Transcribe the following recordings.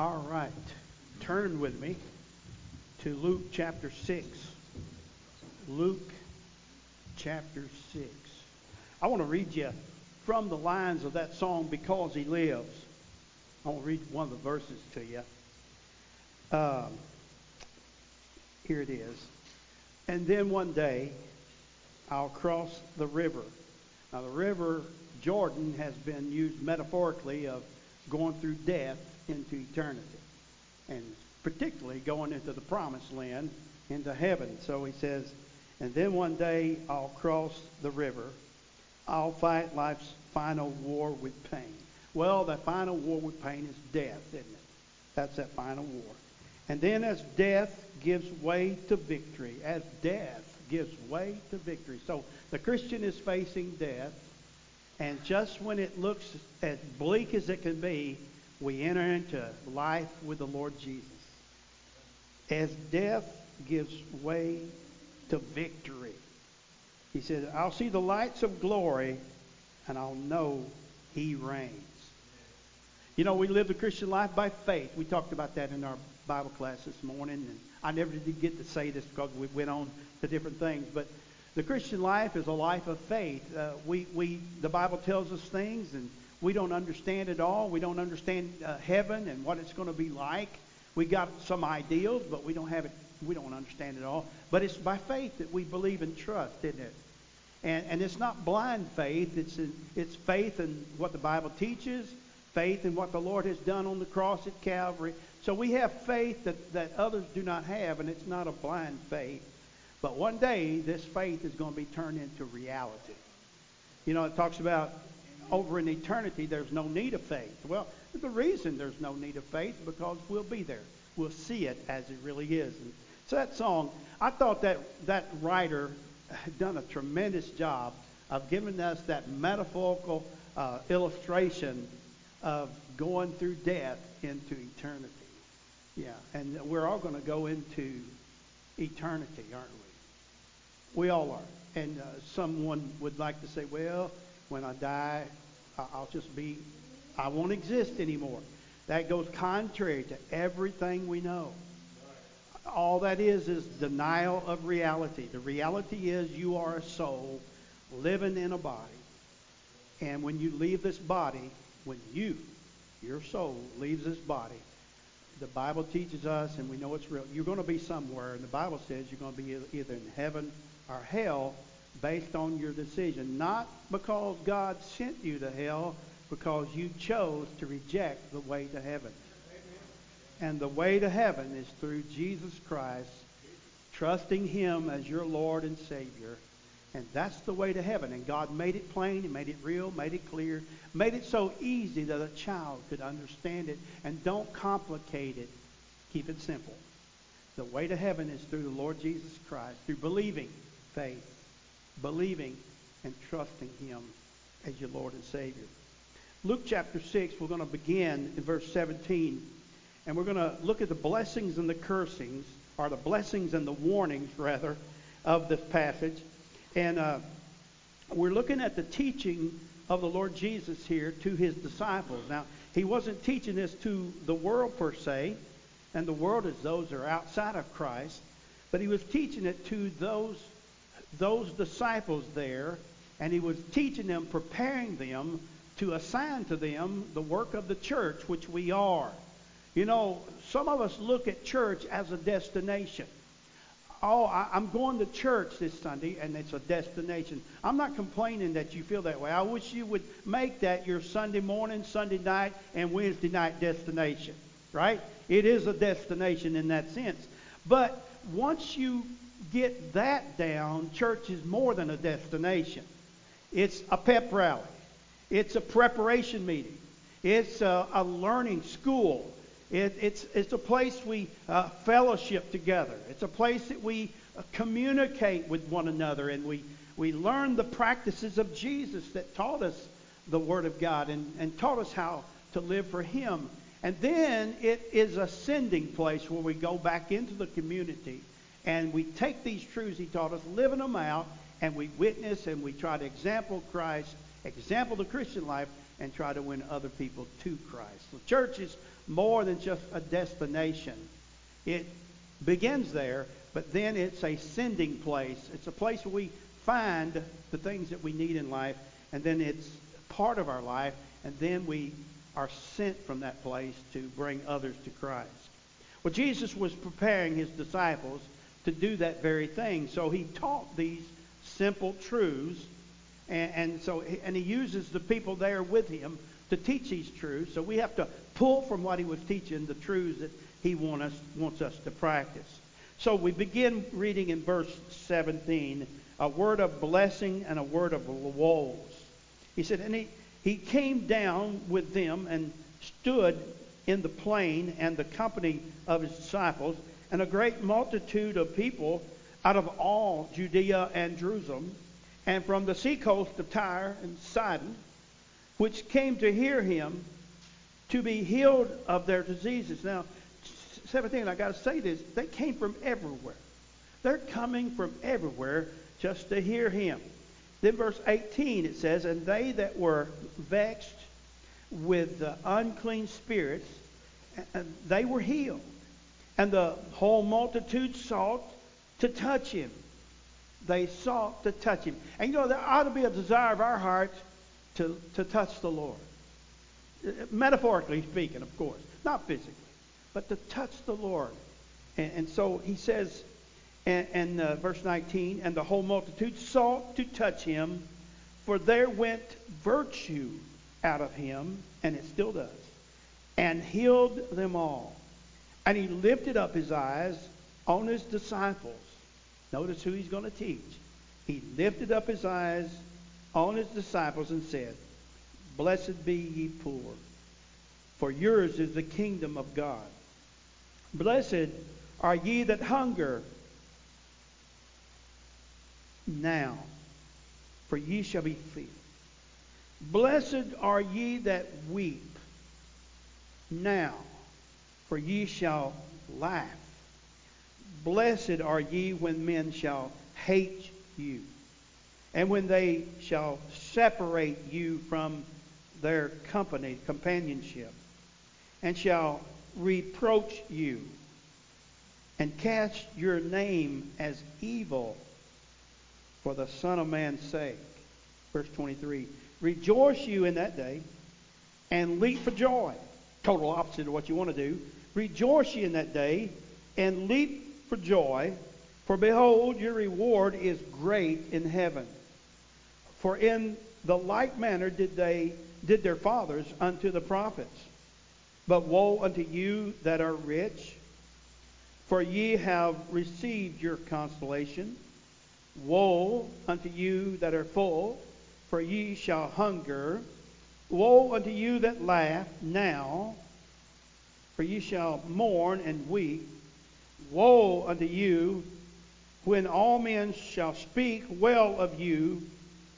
All right. Turn with me to Luke chapter 6. Luke chapter 6. I want to read you from the lines of that song, Because He Lives. I want to read one of the verses to you. Um, here it is. And then one day, I'll cross the river. Now, the river Jordan has been used metaphorically of going through death into eternity, and particularly going into the promised land, into heaven. So he says, and then one day I'll cross the river. I'll fight life's final war with pain. Well, that final war with pain is death, isn't it? That's that final war. And then as death gives way to victory, as death gives way to victory. So the Christian is facing death, and just when it looks as bleak as it can be, we enter into life with the Lord Jesus. As death gives way to victory. He said, I'll see the lights of glory and I'll know he reigns. You know, we live the Christian life by faith. We talked about that in our Bible class this morning, and I never did get to say this because we went on to different things. But the Christian life is a life of faith. Uh, we, we, the Bible tells us things, and we don't understand it all. We don't understand uh, heaven and what it's going to be like. We got some ideals, but we don't have it. We don't understand it all. But it's by faith that we believe and trust, isn't it? And, and it's not blind faith. It's in, it's faith in what the Bible teaches, faith in what the Lord has done on the cross at Calvary. So we have faith that, that others do not have, and it's not a blind faith. But one day, this faith is going to be turned into reality. You know, it talks about over in eternity, there's no need of faith. Well, the reason there's no need of faith because we'll be there. We'll see it as it really is. And so that song, I thought that that writer had done a tremendous job of giving us that metaphorical uh, illustration of going through death into eternity. Yeah, and we're all going to go into eternity, aren't we? We all are. And uh, someone would like to say, well, when I die, I'll just be, I won't exist anymore. That goes contrary to everything we know. All that is is denial of reality. The reality is you are a soul living in a body. And when you leave this body, when you, your soul, leaves this body, the Bible teaches us, and we know it's real, you're going to be somewhere, and the Bible says you're going to be either in heaven or hell based on your decision. Not because God sent you to hell, because you chose to reject the way to heaven. And the way to heaven is through Jesus Christ, trusting Him as your Lord and Savior. And that's the way to heaven. And God made it plain, He made it real, made it clear, made it so easy that a child could understand it. And don't complicate it. Keep it simple. The way to heaven is through the Lord Jesus Christ, through believing faith, believing and trusting Him as your Lord and Savior. Luke chapter 6, we're going to begin in verse 17 and we're going to look at the blessings and the cursings, or the blessings and the warnings, rather, of this passage. And uh, we're looking at the teaching of the Lord Jesus here to his disciples. Now, he wasn't teaching this to the world per se, and the world is those that are outside of Christ, but he was teaching it to those, those disciples there, and he was teaching them, preparing them to assign to them the work of the church, which we are. You know, some of us look at church as a destination. Oh, I, am going to church this Sunday, and it's a destination. I'm not complaining that you feel that way. I wish you would make that your Sunday morning, Sunday night, and Wednesday night destination, right? It is a destination in that sense. But once you get that down, church is more than a destination. It's a pep rally. It's a preparation meeting. It's a, a learning school. It, it's, it's a place we uh, fellowship together. It's a place that we uh, communicate with one another and we, we learn the practices of Jesus that taught us the Word of God and, and taught us how to live for Him. And then it is a sending place where we go back into the community and we take these truths He taught us, living them out, and we witness and we try to example Christ, example the Christian life, and try to win other people to Christ. The church is more than just a destination. It begins there, but then it's a sending place. It's a place where we find the things that we need in life, and then it's part of our life, and then we are sent from that place to bring others to Christ. Well, Jesus was preparing his disciples to do that very thing. So he taught these simple truths, and, and so and he uses the people there with him to teach these truths. So we have to pull from what he was teaching the truths that he want us, wants us to practice. So we begin reading in verse 17 a word of blessing and a word of woes. He said, and he, he came down with them and stood in the plain and the company of his disciples, and a great multitude of people out of all Judea and Jerusalem, and from the seacoast of Tyre and Sidon, which came to hear him to be healed of their diseases. Now, 17, I got to say this, they came from everywhere. They're coming from everywhere just to hear him. Then verse 18 it says, And they that were vexed with the unclean spirits, they were healed. And the whole multitude sought to touch him. They sought to touch him. And you know, there ought to be a desire of our hearts to, to touch the Lord. Metaphorically speaking, of course, not physically, but to touch the Lord. And, and so he says, and, uh, verse 19, and the whole multitude sought to touch him, for there went virtue out of him, and it still does, and healed them all. And he lifted up his eyes on his disciples. Notice who he's going to teach. He lifted up his eyes on his disciples and said, Blessed be ye poor, for yours is the kingdom of God. Blessed are ye that hunger now, for ye shall be filled. Blessed are ye that weep now, for ye shall laugh. Blessed are ye when men shall hate you, and when they shall separate you from their company, companionship, and shall reproach you, and cast your name as evil for the Son of Man's sake. Verse 23 Rejoice you in that day and leap for joy. Total opposite of what you want to do. Rejoice ye in that day and leap for joy, for behold, your reward is great in heaven. For in the like manner did they did their fathers unto the prophets. But woe unto you that are rich, for ye have received your consolation. Woe unto you that are full, for ye shall hunger. Woe unto you that laugh now, for ye shall mourn and weep. Woe unto you when all men shall speak well of you,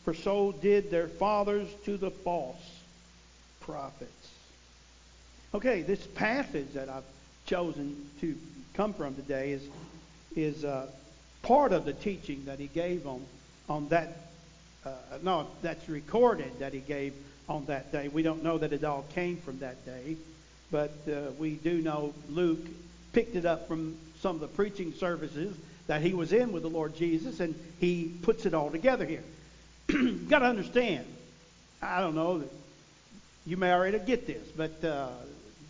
for so did their fathers to the false prophets. Okay, this passage that I've chosen to come from today is is uh, part of the teaching that he gave on, on that, uh, no, that's recorded that he gave on that day. We don't know that it all came from that day, but uh, we do know Luke picked it up from some of the preaching services that he was in with the Lord Jesus, and he puts it all together here. You've got to understand, I don't know, you may already get this, but uh,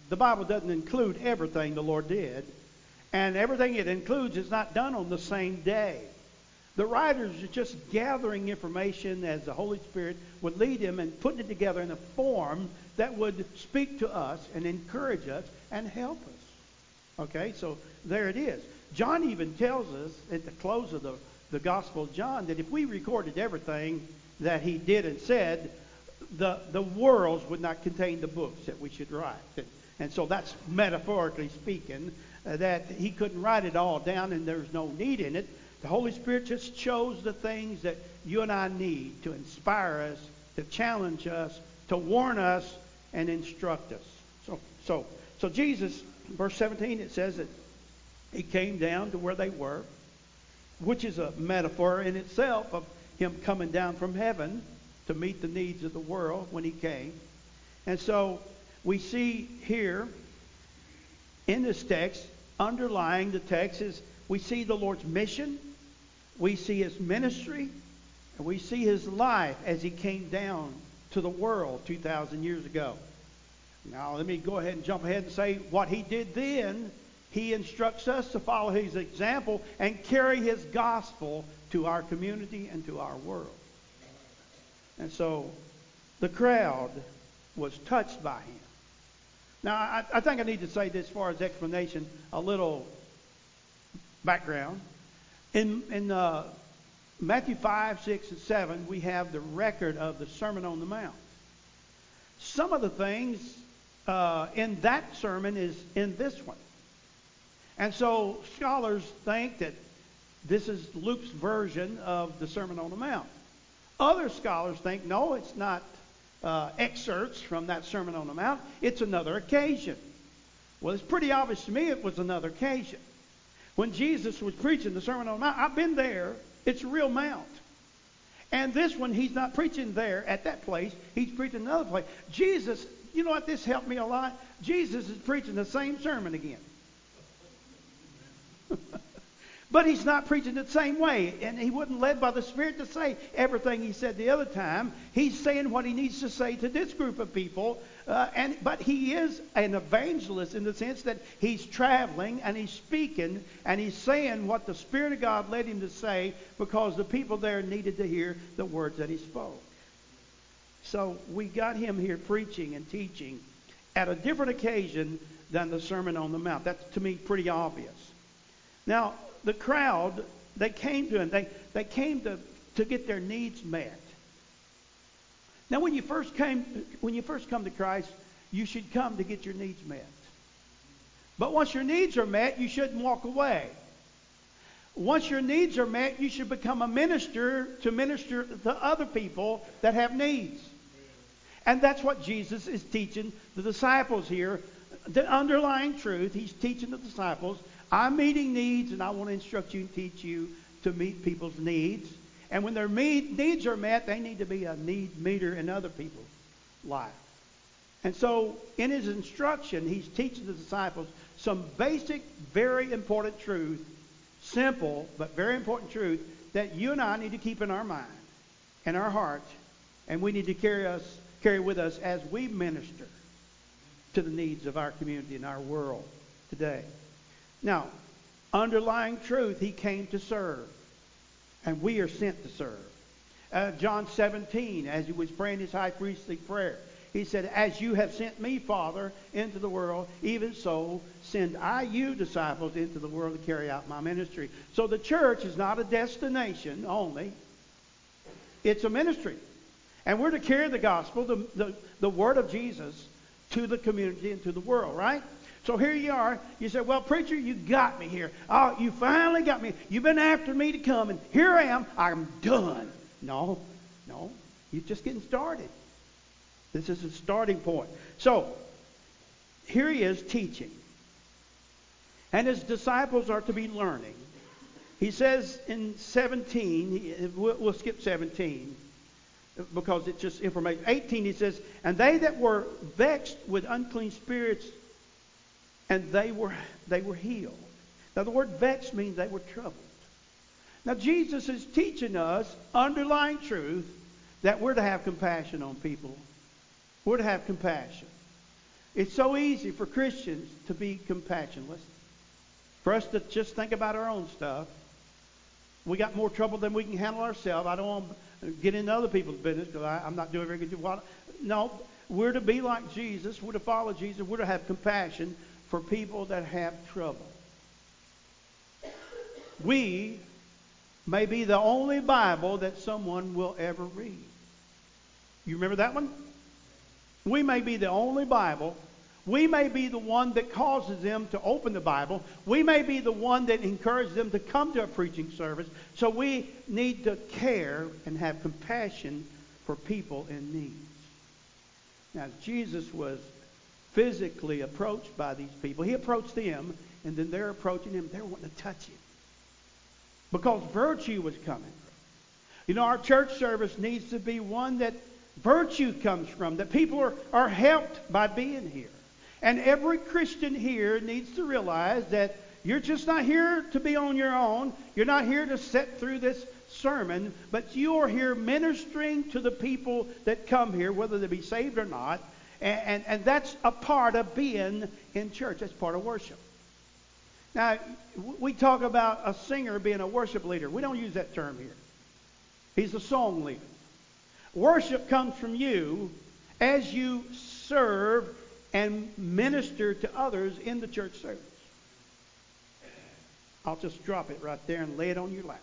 the Bible doesn't include everything the Lord did. And everything it includes is not done on the same day. The writers are just gathering information as the Holy Spirit would lead them and putting it together in a form that would speak to us and encourage us and help us. Okay, so there it is. John even tells us at the close of the, the Gospel of John that if we recorded everything that he did and said, the, the worlds would not contain the books that we should write. And, and so that's metaphorically speaking uh, that he couldn't write it all down and there's no need in it. The Holy Spirit just chose the things that you and I need to inspire us, to challenge us, to warn us, and instruct us. So, so, so Jesus, verse 17, it says that he came down to where they were, which is a metaphor in itself of him coming down from heaven to meet the needs of the world when he came. And so we see here in this text, underlying the text, is we see the Lord's mission, we see his ministry, and we see his life as he came down to the world 2,000 years ago. Now, let me go ahead and jump ahead and say what he did then. He instructs us to follow his example and carry his gospel to our community and to our world. And so the crowd was touched by him. Now, I, I think I need to say this as far as explanation, a little background. In, in uh, Matthew 5, 6, and 7, we have the record of the Sermon on the Mount. Some of the things uh, in that sermon is in this one. And so scholars think that this is Luke's version of the Sermon on the Mount. Other scholars think, no, it's not uh, excerpts from that Sermon on the Mount. It's another occasion. Well, it's pretty obvious to me it was another occasion. When Jesus was preaching the Sermon on the Mount, I've been there. It's a real mount. And this one, he's not preaching there at that place. He's preaching another place. Jesus, you know what? This helped me a lot. Jesus is preaching the same sermon again. But he's not preaching the same way. And he wasn't led by the Spirit to say everything he said the other time. He's saying what he needs to say to this group of people. Uh, and But he is an evangelist in the sense that he's traveling and he's speaking and he's saying what the Spirit of God led him to say because the people there needed to hear the words that he spoke. So we got him here preaching and teaching at a different occasion than the Sermon on the Mount. That's to me pretty obvious. Now, the crowd, they came to him. They, they came to, to get their needs met. Now, when you first came, when you first come to Christ, you should come to get your needs met. But once your needs are met, you shouldn't walk away. Once your needs are met, you should become a minister to minister to other people that have needs. And that's what Jesus is teaching the disciples here. The underlying truth, he's teaching the disciples I'm meeting needs, and I want to instruct you and teach you to meet people's needs. And when their needs are met, they need to be a need meter in other people's life. And so, in his instruction, he's teaching the disciples some basic, very important truth, simple but very important truth that you and I need to keep in our mind and our heart, and we need to carry us carry with us as we minister to the needs of our community and our world today. Now, underlying truth, he came to serve. And we are sent to serve. Uh, John 17, as he was praying his high priestly prayer, he said, As you have sent me, Father, into the world, even so send I you, disciples, into the world to carry out my ministry. So the church is not a destination only, it's a ministry. And we're to carry the gospel, the, the, the word of Jesus, to the community and to the world, right? So here you are. You say, Well, preacher, you got me here. Oh, you finally got me. You've been after me to come, and here I am. I'm done. No, no. You're just getting started. This is a starting point. So, here he is teaching. And his disciples are to be learning. He says in 17, we'll skip 17 because it's just information. 18, he says, And they that were vexed with unclean spirits and they were, they were healed. Now, the word vexed means they were troubled. Now, Jesus is teaching us underlying truth that we're to have compassion on people. We're to have compassion. It's so easy for Christians to be compassionless, for us to just think about our own stuff. We got more trouble than we can handle ourselves. I don't want to get into other people's business because I'm not doing very good. No, we're to be like Jesus. We're to follow Jesus. We're to have compassion for people that have trouble. We may be the only Bible that someone will ever read. You remember that one? We may be the only Bible. We may be the one that causes them to open the Bible. We may be the one that encourages them to come to a preaching service. So we need to care and have compassion for people in need. Now, Jesus was physically approached by these people. He approached them, and then they're approaching him. They're wanting to touch him because virtue was coming. You know, our church service needs to be one that virtue comes from, that people are, are helped by being here. And every Christian here needs to realize that you're just not here to be on your own. You're not here to sit through this sermon, but you are here ministering to the people that come here, whether they be saved or not. And, and, and that's a part of being in church. That's part of worship. Now, we talk about a singer being a worship leader. We don't use that term here. He's a song leader. Worship comes from you as you serve and minister to others in the church service. I'll just drop it right there and lay it on your lap.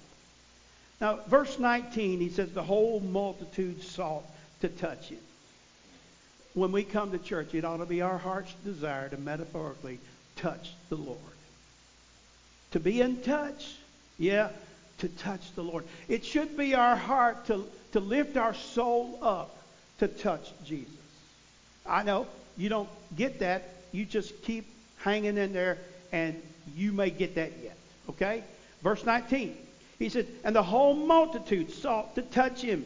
Now, verse 19, he says, The whole multitude sought to touch him. When we come to church, it ought to be our heart's desire to metaphorically touch the Lord. To be in touch, yeah, to touch the Lord. It should be our heart to, to lift our soul up to touch Jesus. I know you don't get that. You just keep hanging in there, and you may get that yet. Okay? Verse 19. He said, And the whole multitude sought to touch him.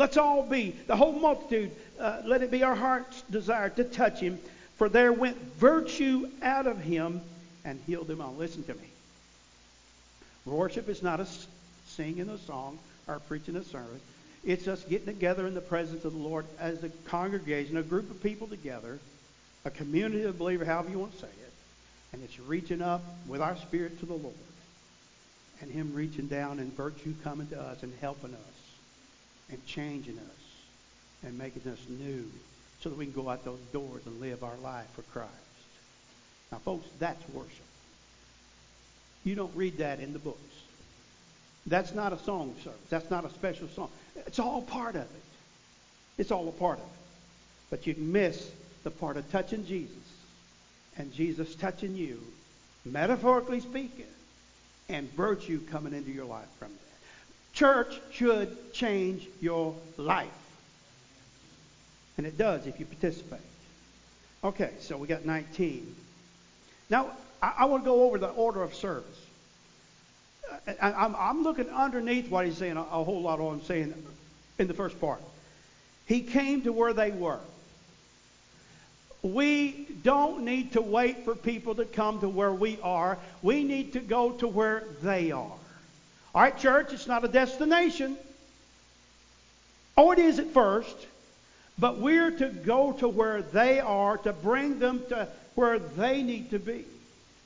Let's all be, the whole multitude, uh, let it be our heart's desire to touch him. For there went virtue out of him and healed them all. Listen to me. Worship is not a singing a song or preaching a sermon. It's us getting together in the presence of the Lord as a congregation, a group of people together, a community of believers, however you want to say it. And it's reaching up with our spirit to the Lord. And Him reaching down and virtue coming to us and helping us and changing us and making us new so that we can go out those doors and live our life for Christ. Now, folks, that's worship. You don't read that in the books. That's not a song service. That's not a special song. It's all part of it. It's all a part of it. But you miss the part of touching Jesus and Jesus touching you, metaphorically speaking, and virtue coming into your life from that. Church should change your life. And it does if you participate. Okay, so we got 19. Now, I, I want to go over the order of service. I, am looking underneath what he's saying a, a whole lot on saying in the first part. He came to where they were. We don't need to wait for people to come to where we are. We need to go to where they are. All right, church, it's not a destination. Oh, it is at first. But we're to go to where they are to bring them to where they need to be.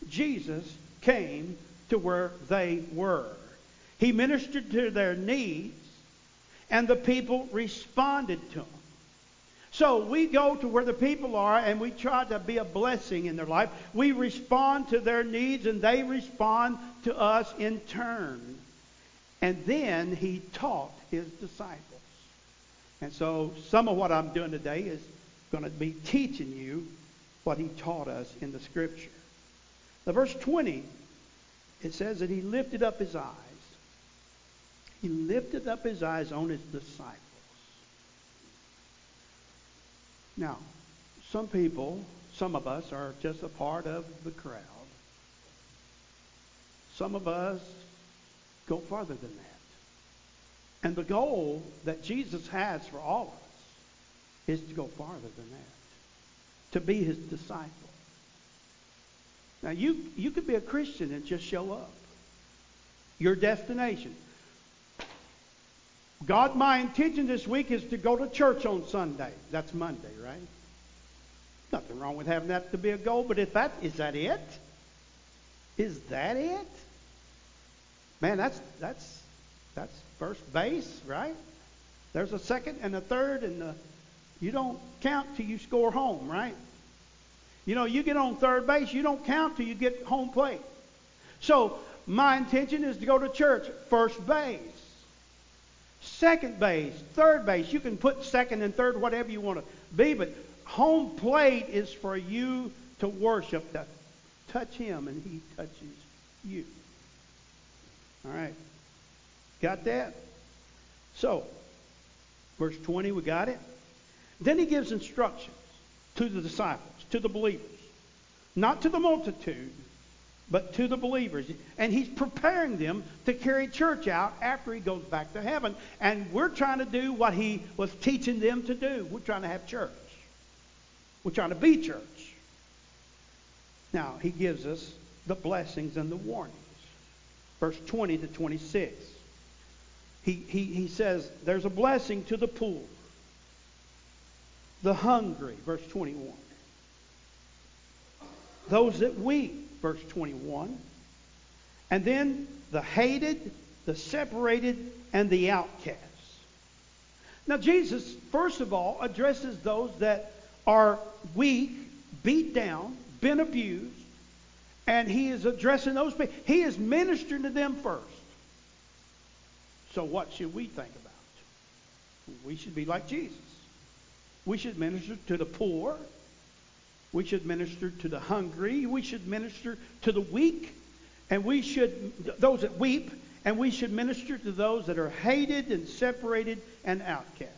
Jesus came to where they were. He ministered to their needs, and the people responded to him. So we go to where the people are and we try to be a blessing in their life. We respond to their needs and they respond to us in turn. And then he taught his disciples. And so some of what I'm doing today is going to be teaching you what he taught us in the scripture. The verse 20, it says that he lifted up his eyes. He lifted up his eyes on his disciples. Now, some people, some of us are just a part of the crowd. Some of us go farther than that. And the goal that Jesus has for all of us is to go farther than that, to be his disciple. Now, you, you could be a Christian and just show up. Your destination. God, my intention this week is to go to church on Sunday. That's Monday, right? Nothing wrong with having that to be a goal, but if that is that it? Is that it? Man, that's that's that's first base, right? There's a second and a third, and you don't count till you score home, right? You know, you get on third base, you don't count till you get home plate. So my intention is to go to church, first base second base, third base. You can put second and third, whatever you want to be, but home plate is for you to worship, to touch him, and he touches you. All right. Got that? So, verse 20, we got it? Then he gives instructions to the disciples, to the believers, not to the multitude, but to the believers. And he's preparing them to carry church out after he goes back to heaven. And we're trying to do what he was teaching them to do. We're trying to have church. We're trying to be church. Now, he gives us the blessings and the warnings. Verse 20 to 26. He, he, he says, There's a blessing to the poor, the hungry, verse 21. Those that weep, verse 21. And then the hated, the separated, and the outcasts. Now, Jesus, first of all, addresses those that are weak, beat down, been abused, and he is addressing those people. He is ministering to them first. So, what should we think about? We should be like Jesus. We should minister to the poor. We should minister to the hungry. We should minister to the weak. And we should, those that weep, and we should minister to those that are hated and separated and outcast.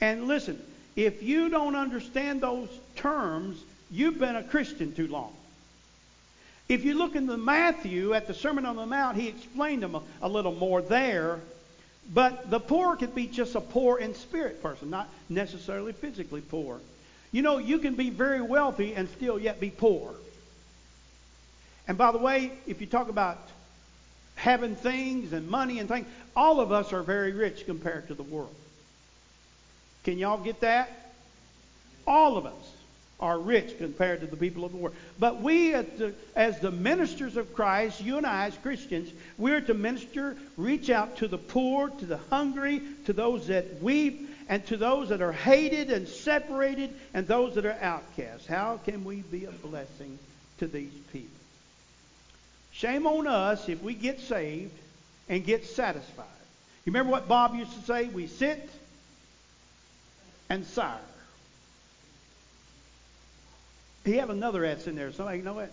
And listen, if you don't understand those terms, you've been a Christian too long. If you look in the Matthew at the Sermon on the Mount, he explained them a, a little more there. But the poor could be just a poor in spirit person, not necessarily physically poor. You know, you can be very wealthy and still yet be poor. And by the way, if you talk about having things and money and things, all of us are very rich compared to the world. Can y'all get that? All of us are rich compared to the people of the world. But we, the, as the, ministers of Christ, you and I as Christians, we're to minister, reach out to the poor, to the hungry, to those that weep, and to those that are hated and separated, and those that are outcasts. How can we be a blessing to these people? Shame on us if we get saved and get satisfied. You remember what Bob used to say? We sit and sigh. He have another S in there. Somebody know it?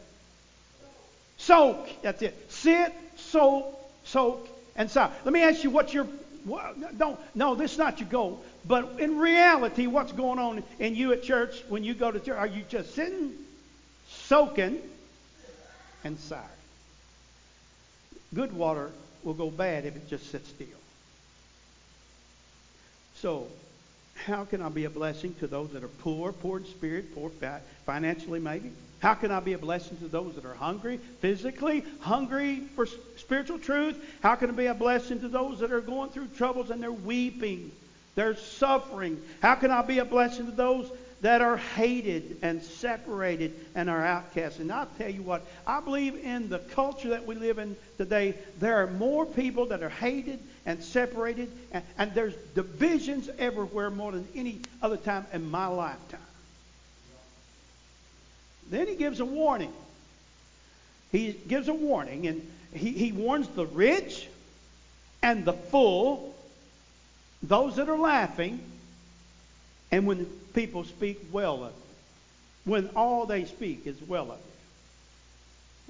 Soak. That's it. Sit, soak, soak, and sigh. Let me ask you what your what, don't no, this is not your goal. But in reality, what's going on in you at church when you go to church? Are you just sitting, soaking, and sighing? Good water will go bad if it just sits still. So how can I be a blessing to those that are poor, poor in spirit, poor financially maybe? How can I be a blessing to those that are hungry, physically, hungry for spiritual truth? How can I be a blessing to those that are going through troubles and they're weeping, they're suffering? How can I be a blessing to those that are hated and separated and are outcast. And I'll tell you what, I believe in the culture that we live in today, there are more people that are hated and separated, and, and there's divisions everywhere more than any other time in my lifetime. Then he gives a warning. He gives a warning, and he, he warns the rich and the full, those that are laughing, and when people speak well of when all they speak is well of.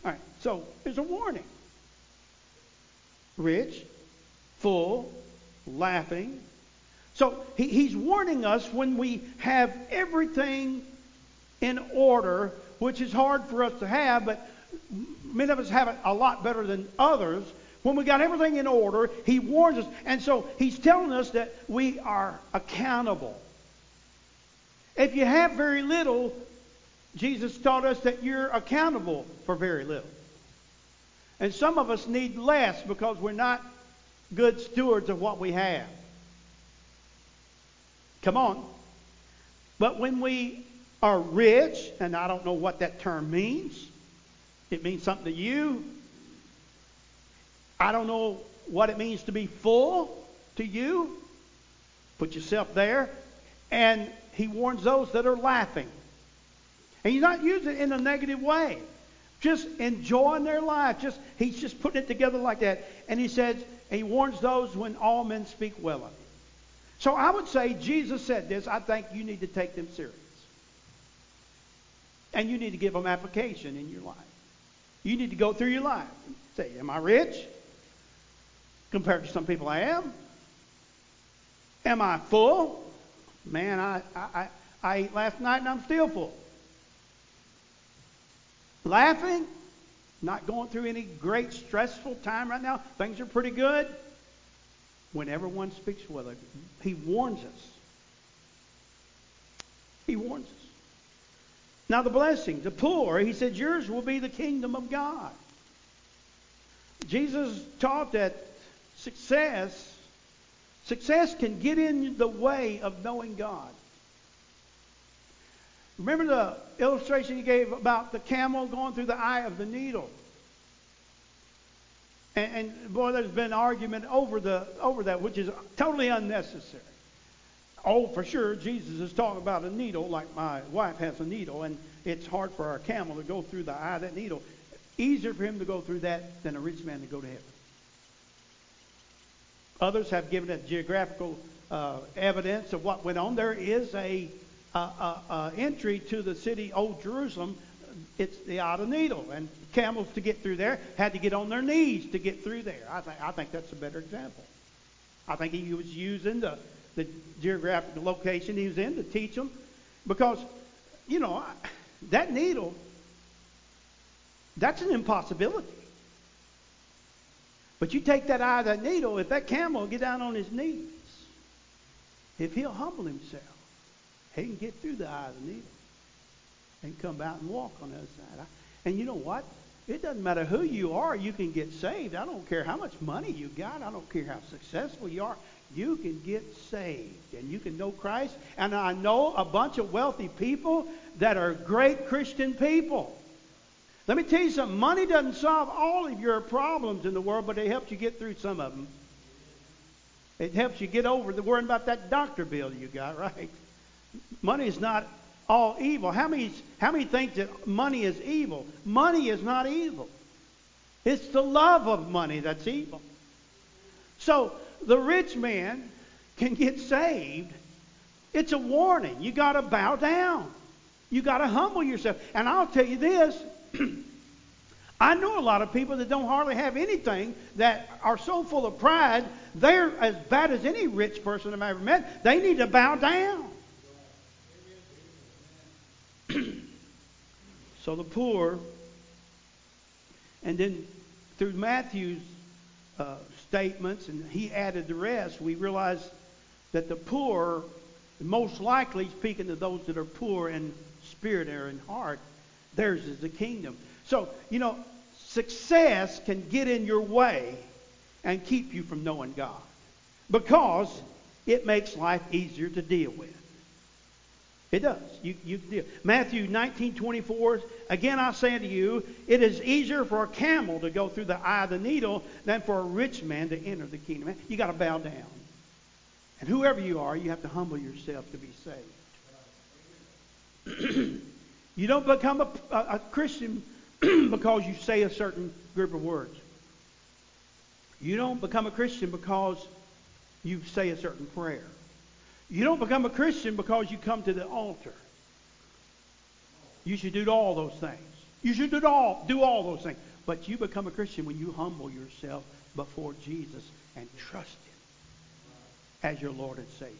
All right, so there's a warning. Rich, full, laughing. So he, he's warning us when we have everything in order, which is hard for us to have, but many of us have it a lot better than others. When we got everything in order, he warns us. And so he's telling us that we are accountable. If you have very little, Jesus taught us that you're accountable for very little. And some of us need less because we're not good stewards of what we have. Come on. But when we are rich, and I don't know what that term means, it means something to you. I don't know what it means to be full to you. Put yourself there. And he warns those that are laughing. And he's not using it in a negative way. Just enjoying their life. Just he's just putting it together like that. And he says, and he warns those when all men speak well of you. So I would say Jesus said this. I think you need to take them serious. And you need to give them application in your life. You need to go through your life and say, Am I rich? Compared to some people I am. Am I full? Man, I, I, I ate last night and I'm still full. Laughing, not going through any great stressful time right now. Things are pretty good. When everyone speaks well, he warns us. He warns us. Now, the blessing, the poor, he said, yours will be the kingdom of God. Jesus taught that success, success can get in the way of knowing God. Remember the illustration he gave about the camel going through the eye of the needle? And, and boy, there's been argument over the over that, which is totally unnecessary. Oh, for sure, Jesus is talking about a needle, like my wife has a needle, and it's hard for our camel to go through the eye of that needle. Easier for him to go through that than a rich man to go to heaven. Others have given it geographical uh, evidence of what went on. There is a, a, a, a entry to the city, Old Jerusalem. It's the eye of needle, and camels to get through there had to get on their knees to get through there. I think I think that's a better example. I think he was using the the geographical location he was in to teach them, because you know that needle. That's an impossibility. But you take that eye of that needle, if that camel get down on his knees, if he'll humble himself, he can get through the eye of the needle and come out and walk on the other side. And you know what? It doesn't matter who you are, you can get saved. I don't care how much money you got. I don't care how successful you are. You can get saved and you can know Christ. And I know a bunch of wealthy people that are great Christian people. Let me tell you something. Money doesn't solve all of your problems in the world, but it helps you get through some of them. It helps you get over the worrying about that doctor bill you got, right? Money is not all evil. How many, how many think that money is evil? Money is not evil. It's the love of money that's evil. So the rich man can get saved. It's a warning. You got to bow down. You got to humble yourself. And I'll tell you this. I know a lot of people that don't hardly have anything that are so full of pride, they're as bad as any rich person I've ever met. They need to bow down. so the poor, and then through Matthew's uh, statements, and he added the rest, we realize that the poor, most likely speaking to those that are poor in spirit or in heart, theirs is the kingdom. So, you know, success can get in your way and keep you from knowing God because it makes life easier to deal with. It does. You, you deal. Matthew 19, 24, again I say to you, it is easier for a camel to go through the eye of the needle than for a rich man to enter the kingdom. You got to bow down. And whoever you are, you have to humble yourself to be saved. you don't become a, a, Christian because you say a certain group of words. You don't become a Christian because you say a certain prayer. You don't become a Christian because you come to the altar. You should do all those things. You should do all, do all those things. But you become a Christian when you humble yourself before Jesus and trust Him as your Lord and Savior.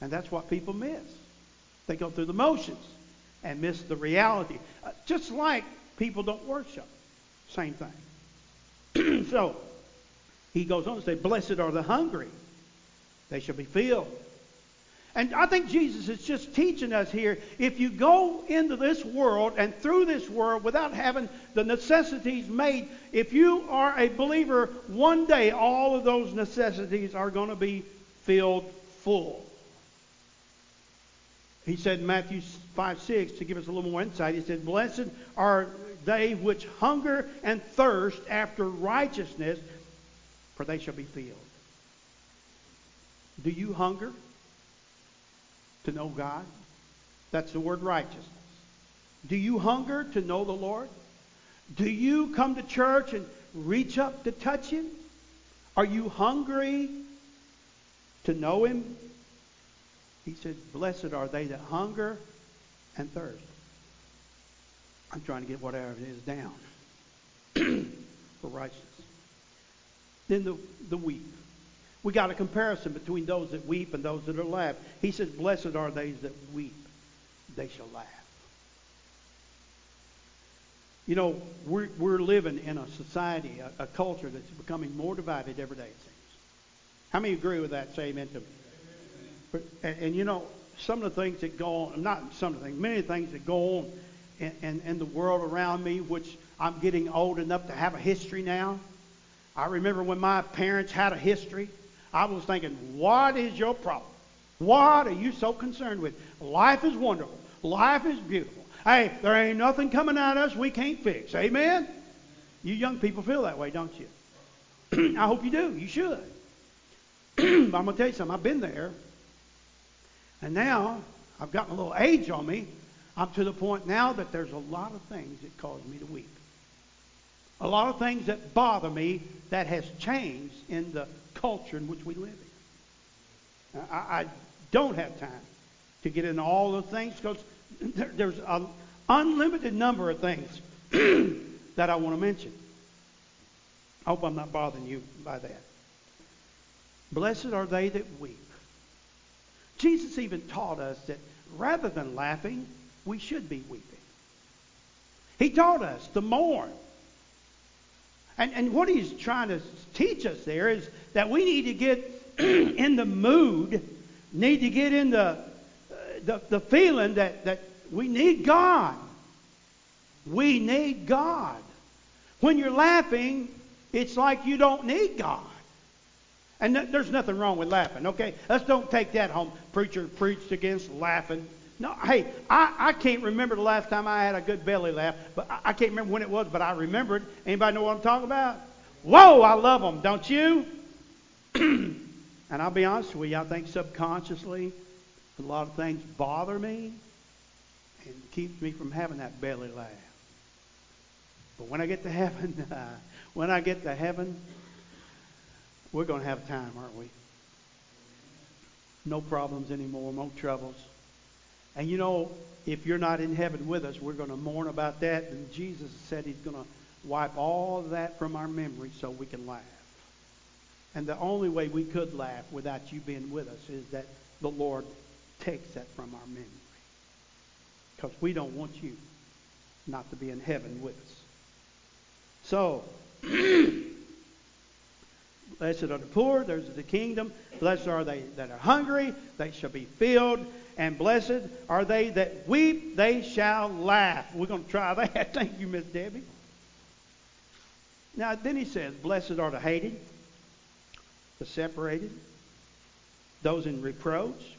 And that's what people miss. They go through the motions and miss the reality. Uh, just like people don't worship. Same thing. so, he goes on to say, Blessed are the hungry, they shall be filled. And I think Jesus is just teaching us here if you go into this world and through this world without having the necessities made, if you are a believer, one day all of those necessities are going to be filled full. He said in Matthew 5 6, to give us a little more insight, he said, Blessed are they which hunger and thirst after righteousness, for they shall be filled. Do you hunger? to know God? That's the word righteousness. Do you hunger to know the Lord? Do you come to church and reach up to touch Him? Are you hungry to know Him? He said, Blessed are they that hunger and thirst. I'm trying to get whatever it is down for righteousness. Then the, the weak. We got a comparison between those that weep and those that are laugh. He says, Blessed are they that weep, they shall laugh. You know, we're, we're living in a society, a, a culture that's becoming more divided every day, it seems. How many agree with that? Say amen to me. But, and, and you know, some of the things that go on, not some of the things, many things that go on in, in, in the world around me, which I'm getting old enough to have a history now. I remember when my parents had a history, I was thinking, what is your problem? What are you so concerned with? Life is wonderful. Life is beautiful. Hey, there ain't nothing coming at us we can't fix. Amen? You young people feel that way, don't you? I hope you do. You should. I'm going to tell you something. I've been there. And now I've gotten a little age on me. I'm to the point now that there's a lot of things that cause me to weep. A lot of things that bother me that has changed in the culture in which we live in. I, I don't have time to get into all the things because there, there's an unlimited number of things that I want to mention. I hope I'm not bothering you by that. Blessed are they that weep. Jesus even taught us that rather than laughing, we should be weeping. He taught us to mourn. And, and what he's trying to teach us there is that we need to get in the mood, need to get in the, uh, the, the feeling that, that we need God. We need God. When you're laughing, it's like you don't need God. And th- there's nothing wrong with laughing, okay? Let's don't take that home. Preacher preached against laughing. No, hey, I, I can't remember the last time I had a good belly laugh, but I, I can't remember when it was, but I remember it. Anybody know what I'm talking about? Whoa, I love them, don't you? and I'll be honest with you, I think subconsciously a lot of things bother me and keeps me from having that belly laugh. But when I get to heaven, when I get to heaven, we're going to have time, aren't we? No problems anymore, no troubles. And you know, if you're not in heaven with us, we're going to mourn about that. And Jesus said he's going to wipe all that from our memory so we can laugh. And the only way we could laugh without you being with us is that the Lord takes that from our memory. Because we don't want you not to be in heaven with us. So, blessed are the poor, there's the kingdom. Blessed are they that are hungry, they shall be filled and blessed are they that weep, they shall laugh. We're going to try that. Thank you, Miss Debbie. Now, then he says, Blessed are the hated, the separated, those in reproach,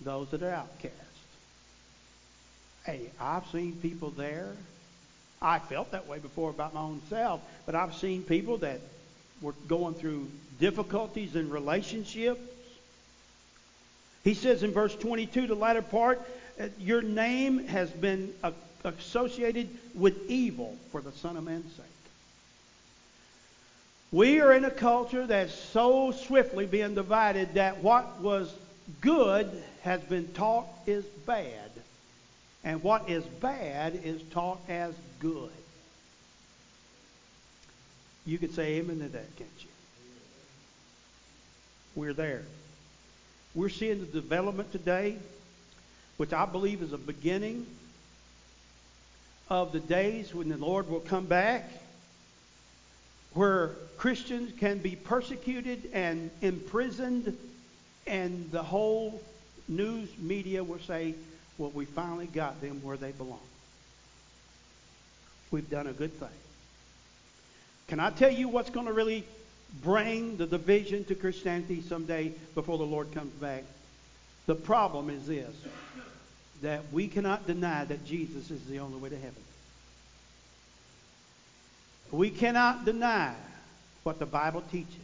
those that are outcast. Hey, I've seen people there. I felt that way before about my own self, but I've seen people that were going through difficulties in relationships he says in verse 22, the latter part, uh, your name has been associated with evil for the Son of Man's sake. We are in a culture that's so swiftly being divided that what was good has been taught is bad, and what is bad is taught as good. You could say amen to that, can't you? We're there. We're seeing the development today, which I believe is a beginning of the days when the Lord will come back, where Christians can be persecuted and imprisoned, and the whole news media will say, well, we finally got them where they belong. We've done a good thing. Can I tell you what's going to really bring the division to Christianity someday before the Lord comes back. The problem is this that we cannot deny that Jesus is the only way to heaven. We cannot deny what the Bible teaches.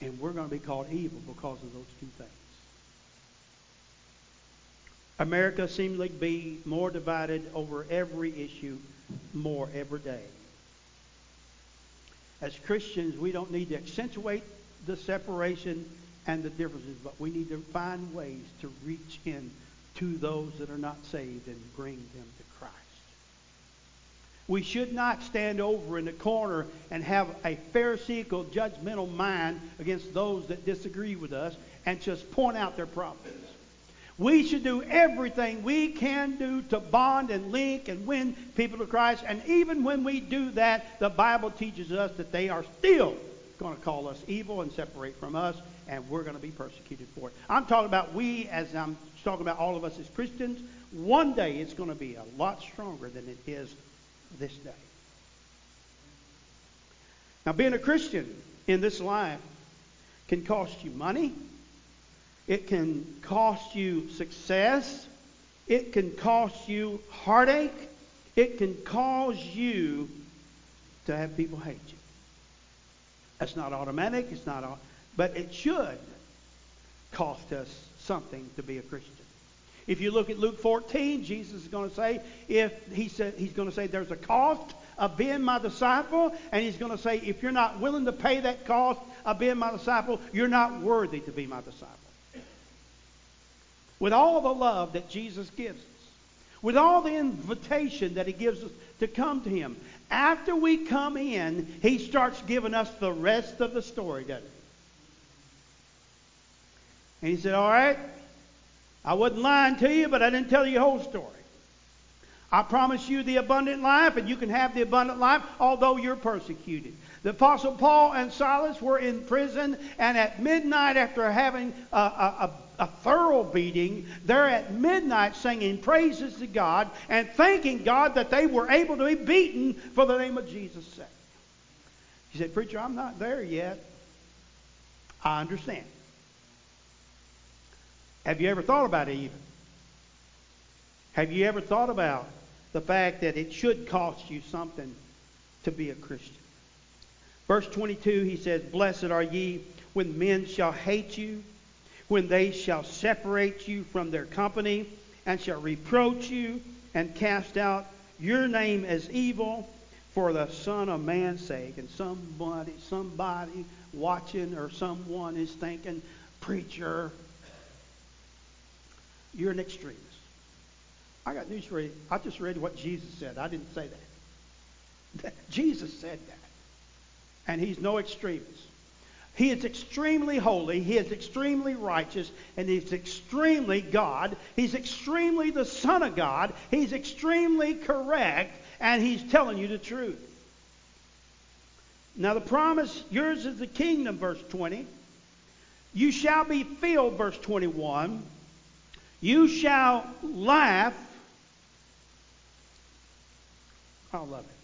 And we're going to be called evil because of those two things. America seems to be more divided over every issue more every day. As Christians, we don't need to accentuate the separation and the differences, but we need to find ways to reach in to those that are not saved and bring them to Christ. We should not stand over in the corner and have a pharisaical, judgmental mind against those that disagree with us and just point out their problems. We should do everything we can do to bond and link and win people to Christ. And even when we do that, the Bible teaches us that they are still going to call us evil and separate from us, and we're going to be persecuted for it. I'm talking about we, as I'm talking about all of us as Christians. One day it's going to be a lot stronger than it is this day. Now, being a Christian in this life can cost you money. It can cost you success. It can cost you heartache. It can cause you to have people hate you. That's not automatic. It's not, all, but it should cost us something to be a Christian. If you look at Luke 14, Jesus is going to say, if he said he's going to say there's a cost of being my disciple, and he's going to say, if you're not willing to pay that cost of being my disciple, you're not worthy to be my disciple. With all the love that Jesus gives us, with all the invitation that he gives us to come to him, after we come in, he starts giving us the rest of the story, doesn't he? And he said, All right, I wasn't lying to you, but I didn't tell you the whole story. I promise you the abundant life, and you can have the abundant life although you're persecuted. The Apostle Paul and Silas were in prison, and at midnight, after having a, a, a, thorough beating, they're at midnight singing praises to God and thanking God that they were able to be beaten for the name of Jesus' sake. He said, Preacher, I'm not there yet. I understand. Have you ever thought about it even? Have you ever thought about the fact that it should cost you something to be a Christian? Verse 22, he says, Blessed are ye when men shall hate you, when they shall separate you from their company, and shall reproach you, and cast out your name as evil for the Son of Man's sake. And somebody, somebody watching or someone is thinking, Preacher, you're an extremist. I got news for you. I just read what Jesus said. I didn't say that. Jesus said that. And he's no extremist. He is extremely holy. He is extremely righteous. And he's extremely God. He's extremely the Son of God. He's extremely correct. And he's telling you the truth. Now, the promise, yours is the kingdom, verse 20. You shall be filled, verse 21. You shall laugh. I love it.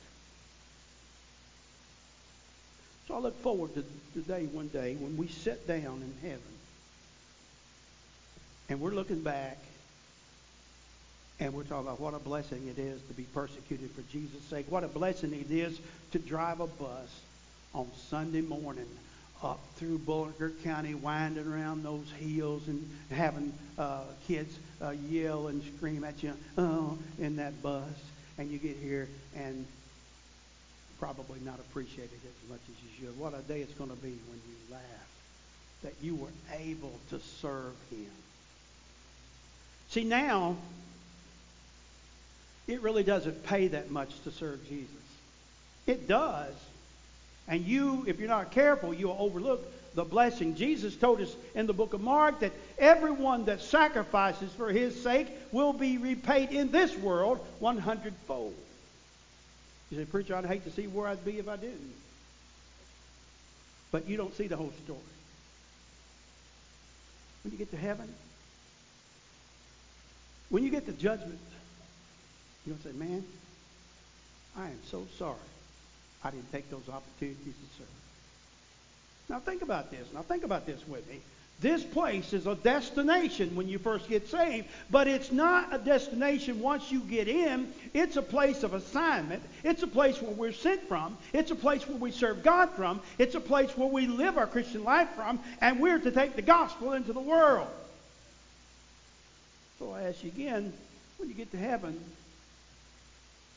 So I look forward to the day one day when we sit down in heaven and we're looking back and we're talking about what a blessing it is to be persecuted for Jesus' sake. What a blessing it is to drive a bus on Sunday morning up through Boulder County, winding around those hills and having uh, kids uh, yell and scream at you oh, in that bus. And you get here and probably not appreciated as much as you should. What a day it's going to be when you laugh that you were able to serve him. See, now, it really doesn't pay that much to serve Jesus. It does, and you, if you're not careful, you'll overlook the blessing. Jesus told us in the book of Mark that everyone that sacrifices for his sake will be repaid in this world 100 fold. You say, Preacher, I'd hate to see where I'd be if I didn't. But you don't see the whole story. When you get to heaven, when you get to judgment, you're going to say, Man, I am so sorry I didn't take those opportunities to serve. Now think about this. Now think about this with me. This place is a destination when you first get saved, but it's not a destination once you get in. It's a place of assignment. It's a place where we're sent from. It's a place where we serve God from. It's a place where we live our Christian life from, and we're to take the gospel into the world. So I ask you again, when you get to heaven,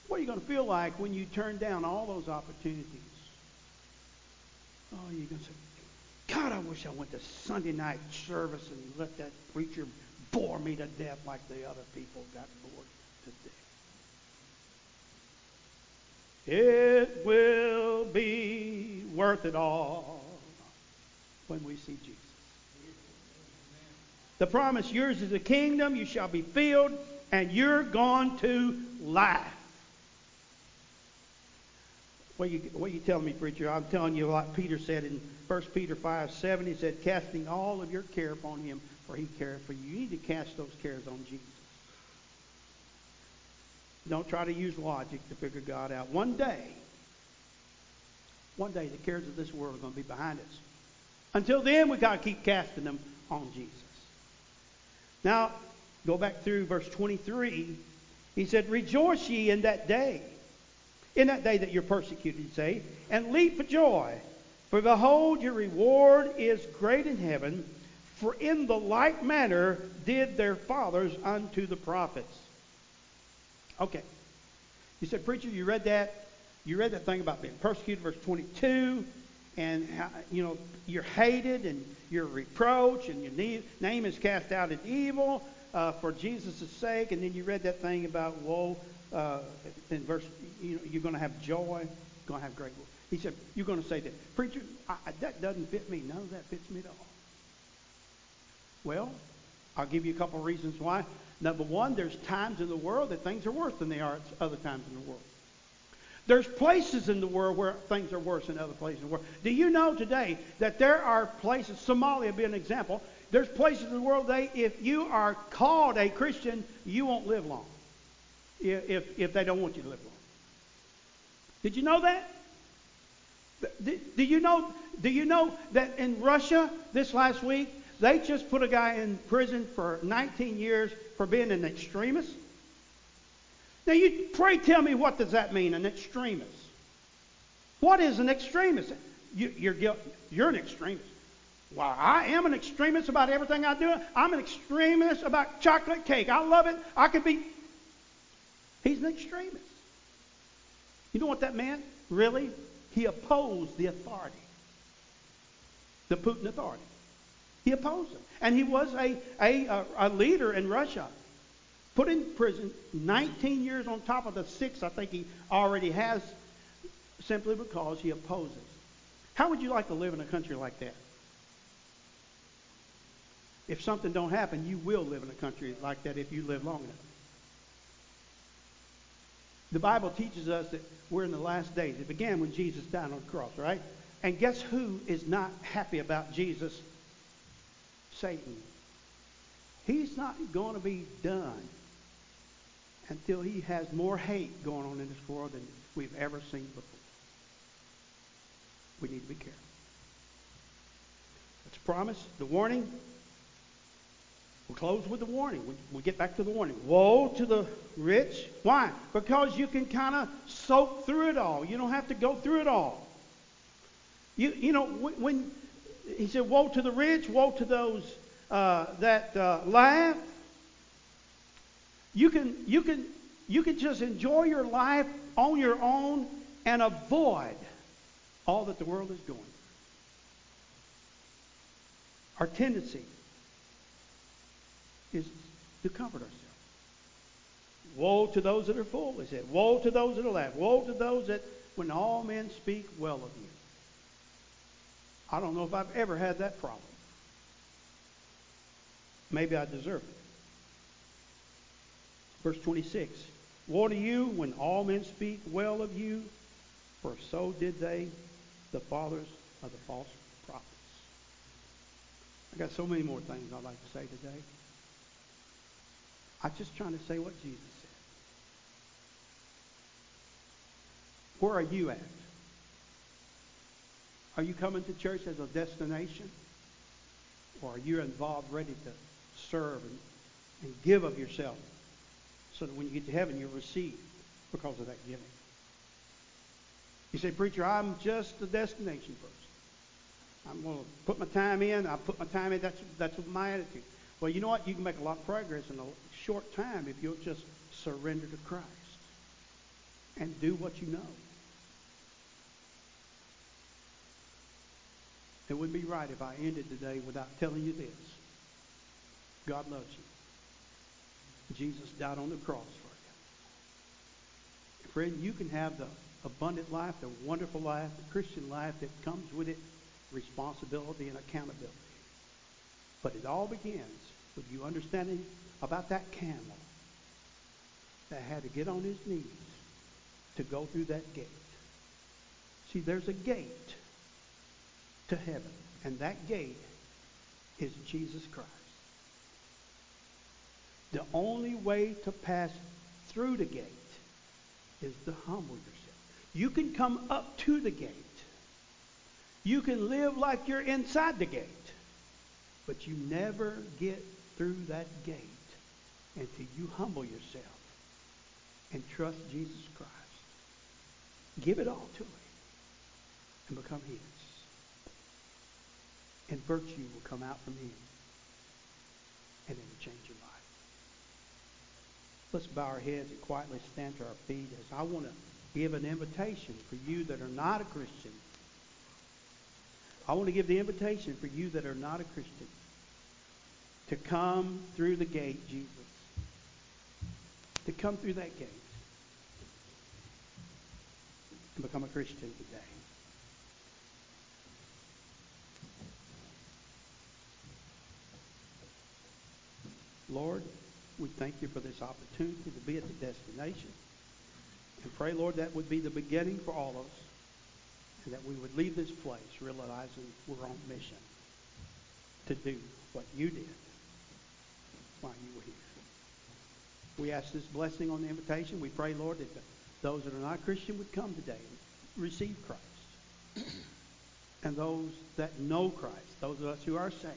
what are you going to feel like when you turn down all those opportunities? Oh, you're going to say, God, I wish I went to Sunday night service and let that preacher bore me to death like the other people got bored to death. It will be worth it all when we see Jesus. The promise yours is a kingdom, you shall be filled, and you're going to laugh. What you what you telling me, preacher? I'm telling you like Peter said in 1 Peter 5, 7, he said, casting all of your care upon him, for he cared for you. You need to cast those cares on Jesus. Don't try to use logic to figure God out. One day, one day the cares of this world are going to be behind us. Until then, we got to keep casting them on Jesus. Now, go back through verse 23. He said, Rejoice ye in that day, in that day that you're persecuted, say, and leap for joy. For behold, your reward is great in heaven, for in the like manner did their fathers unto the prophets. Okay. You said, Preacher, you read that. You read that thing about being persecuted, verse 22, and how, you know you're hated and you're reproached and your name is cast out in evil uh, for Jesus' sake. And then you read that thing about woe uh, in verse. You know, you're going to have joy, going to have great. work. He said, You're going to say that. Preacher, I, that doesn't fit me. None of that fits me at all. Well, I'll give you a couple of reasons why. Number one, there's times in the world that things are worse than they are at other times in the world. There's places in the world where things are worse than other places in the world. Do you know today that there are places, Somalia be an example, there's places in the world today, if you are called a Christian, you won't live long. If, if they don't want you to live long. Did you know that? Do, do you know? Do you know that in Russia this last week they just put a guy in prison for 19 years for being an extremist? Now, you pray tell me what does that mean, an extremist? What is an extremist? You, you're, you're an extremist. Well, I am an extremist about everything I do. I'm an extremist about chocolate cake. I love it. I could be. He's an extremist. You know what that meant? Really? He opposed the authority, the Putin authority. He opposed them. And he was a, a, uh, a leader in Russia. Put in prison 19 years on top of the six I think he already has simply because he opposes. How would you like to live in a country like that? If something don't happen, you will live in a country like that if you live long enough. The Bible teaches us that we're in the last days. It began when Jesus died on the cross, right? And guess who is not happy about Jesus Satan. He's not going to be done until he has more hate going on in this world than we've ever seen before. We need to be careful. Let's promise the warning. We'll close with the warning. We'll get back to the warning. Woe to the rich. Why? Because you can kind of soak through it all. You don't have to go through it all. You, you know, when, he said, Woe to the rich, woe to those uh, that uh, laugh. You can, you, can, you can just enjoy your life on your own and avoid all that the world is doing. Our tendency is to comfort ourselves. Woe to those that are full, he said. Woe to those that are laugh. Woe to those that, when all men speak well of you. I don't know if I've ever had that problem. Maybe I deserve it. Verse 26 Woe to you when all men speak well of you, for so did they, the fathers of the false prophets. I got so many more things I'd like to say today. I'm just trying to say what Jesus said. Where are you at? Are you coming to church as a destination? Or are you involved, ready to serve and, and give of yourself so that when you get to heaven, you'll receive because of that giving? You say, Preacher, I'm just a destination person. I'm going to put my time in. I put my time in. That's, that's my attitude. Well, you know what? You can make a lot of progress in a short time if you'll just surrender to Christ and do what you know. It wouldn't be right if I ended today without telling you this. God loves you. Jesus died on the cross for you. Friend, you can have the abundant life, the wonderful life, the Christian life that comes with it, responsibility and accountability. But it all begins with you understanding about that camel that had to get on his knees to go through that gate See, there's a gate to heaven, and that gate is Jesus Christ. The only way to pass through the gate is to humble yourself. You can come up to the gate. You can live like you're inside the gate. But you never get through that gate until you humble yourself and trust Jesus Christ. Give it all to him and become his. And virtue will come out from him. And it will change your life. Let's bow our heads and quietly stand to our feet as I want to give an invitation for you that are not a Christian. I want to give the invitation for you that are not a Christian to come through the gate, Jesus. To come through that gate and become a Christian today. Lord, we thank you for this opportunity to be at the destination. And pray, Lord, that would be the beginning for all of us. And that we would leave this place realizing we're on mission to do what you did while you were here. We ask this blessing on the invitation. We pray, Lord, that those that are not Christian would come today and receive Christ. and those that know Christ, those of us who are saved,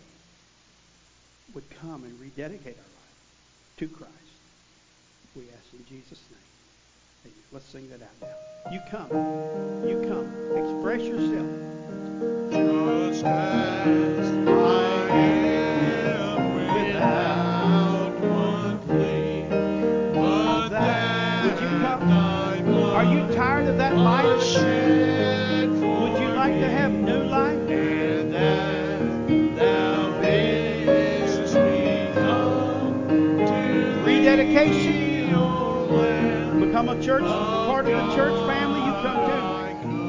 would come and rededicate our life to Christ. We ask in Jesus' name. Amen. Let's sing that out now. You come. You come. Express yourself. Just as Become a church, part of the church family you come to. I come,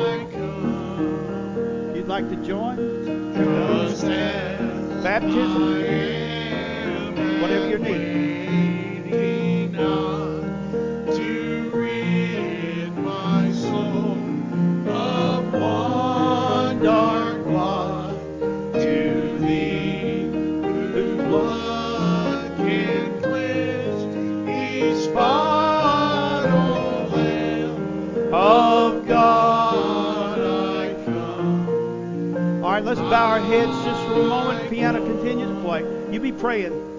I come. You'd like to join? Baptism? Whatever your need. Bow our heads just for a moment. Piano continue to play. You be praying.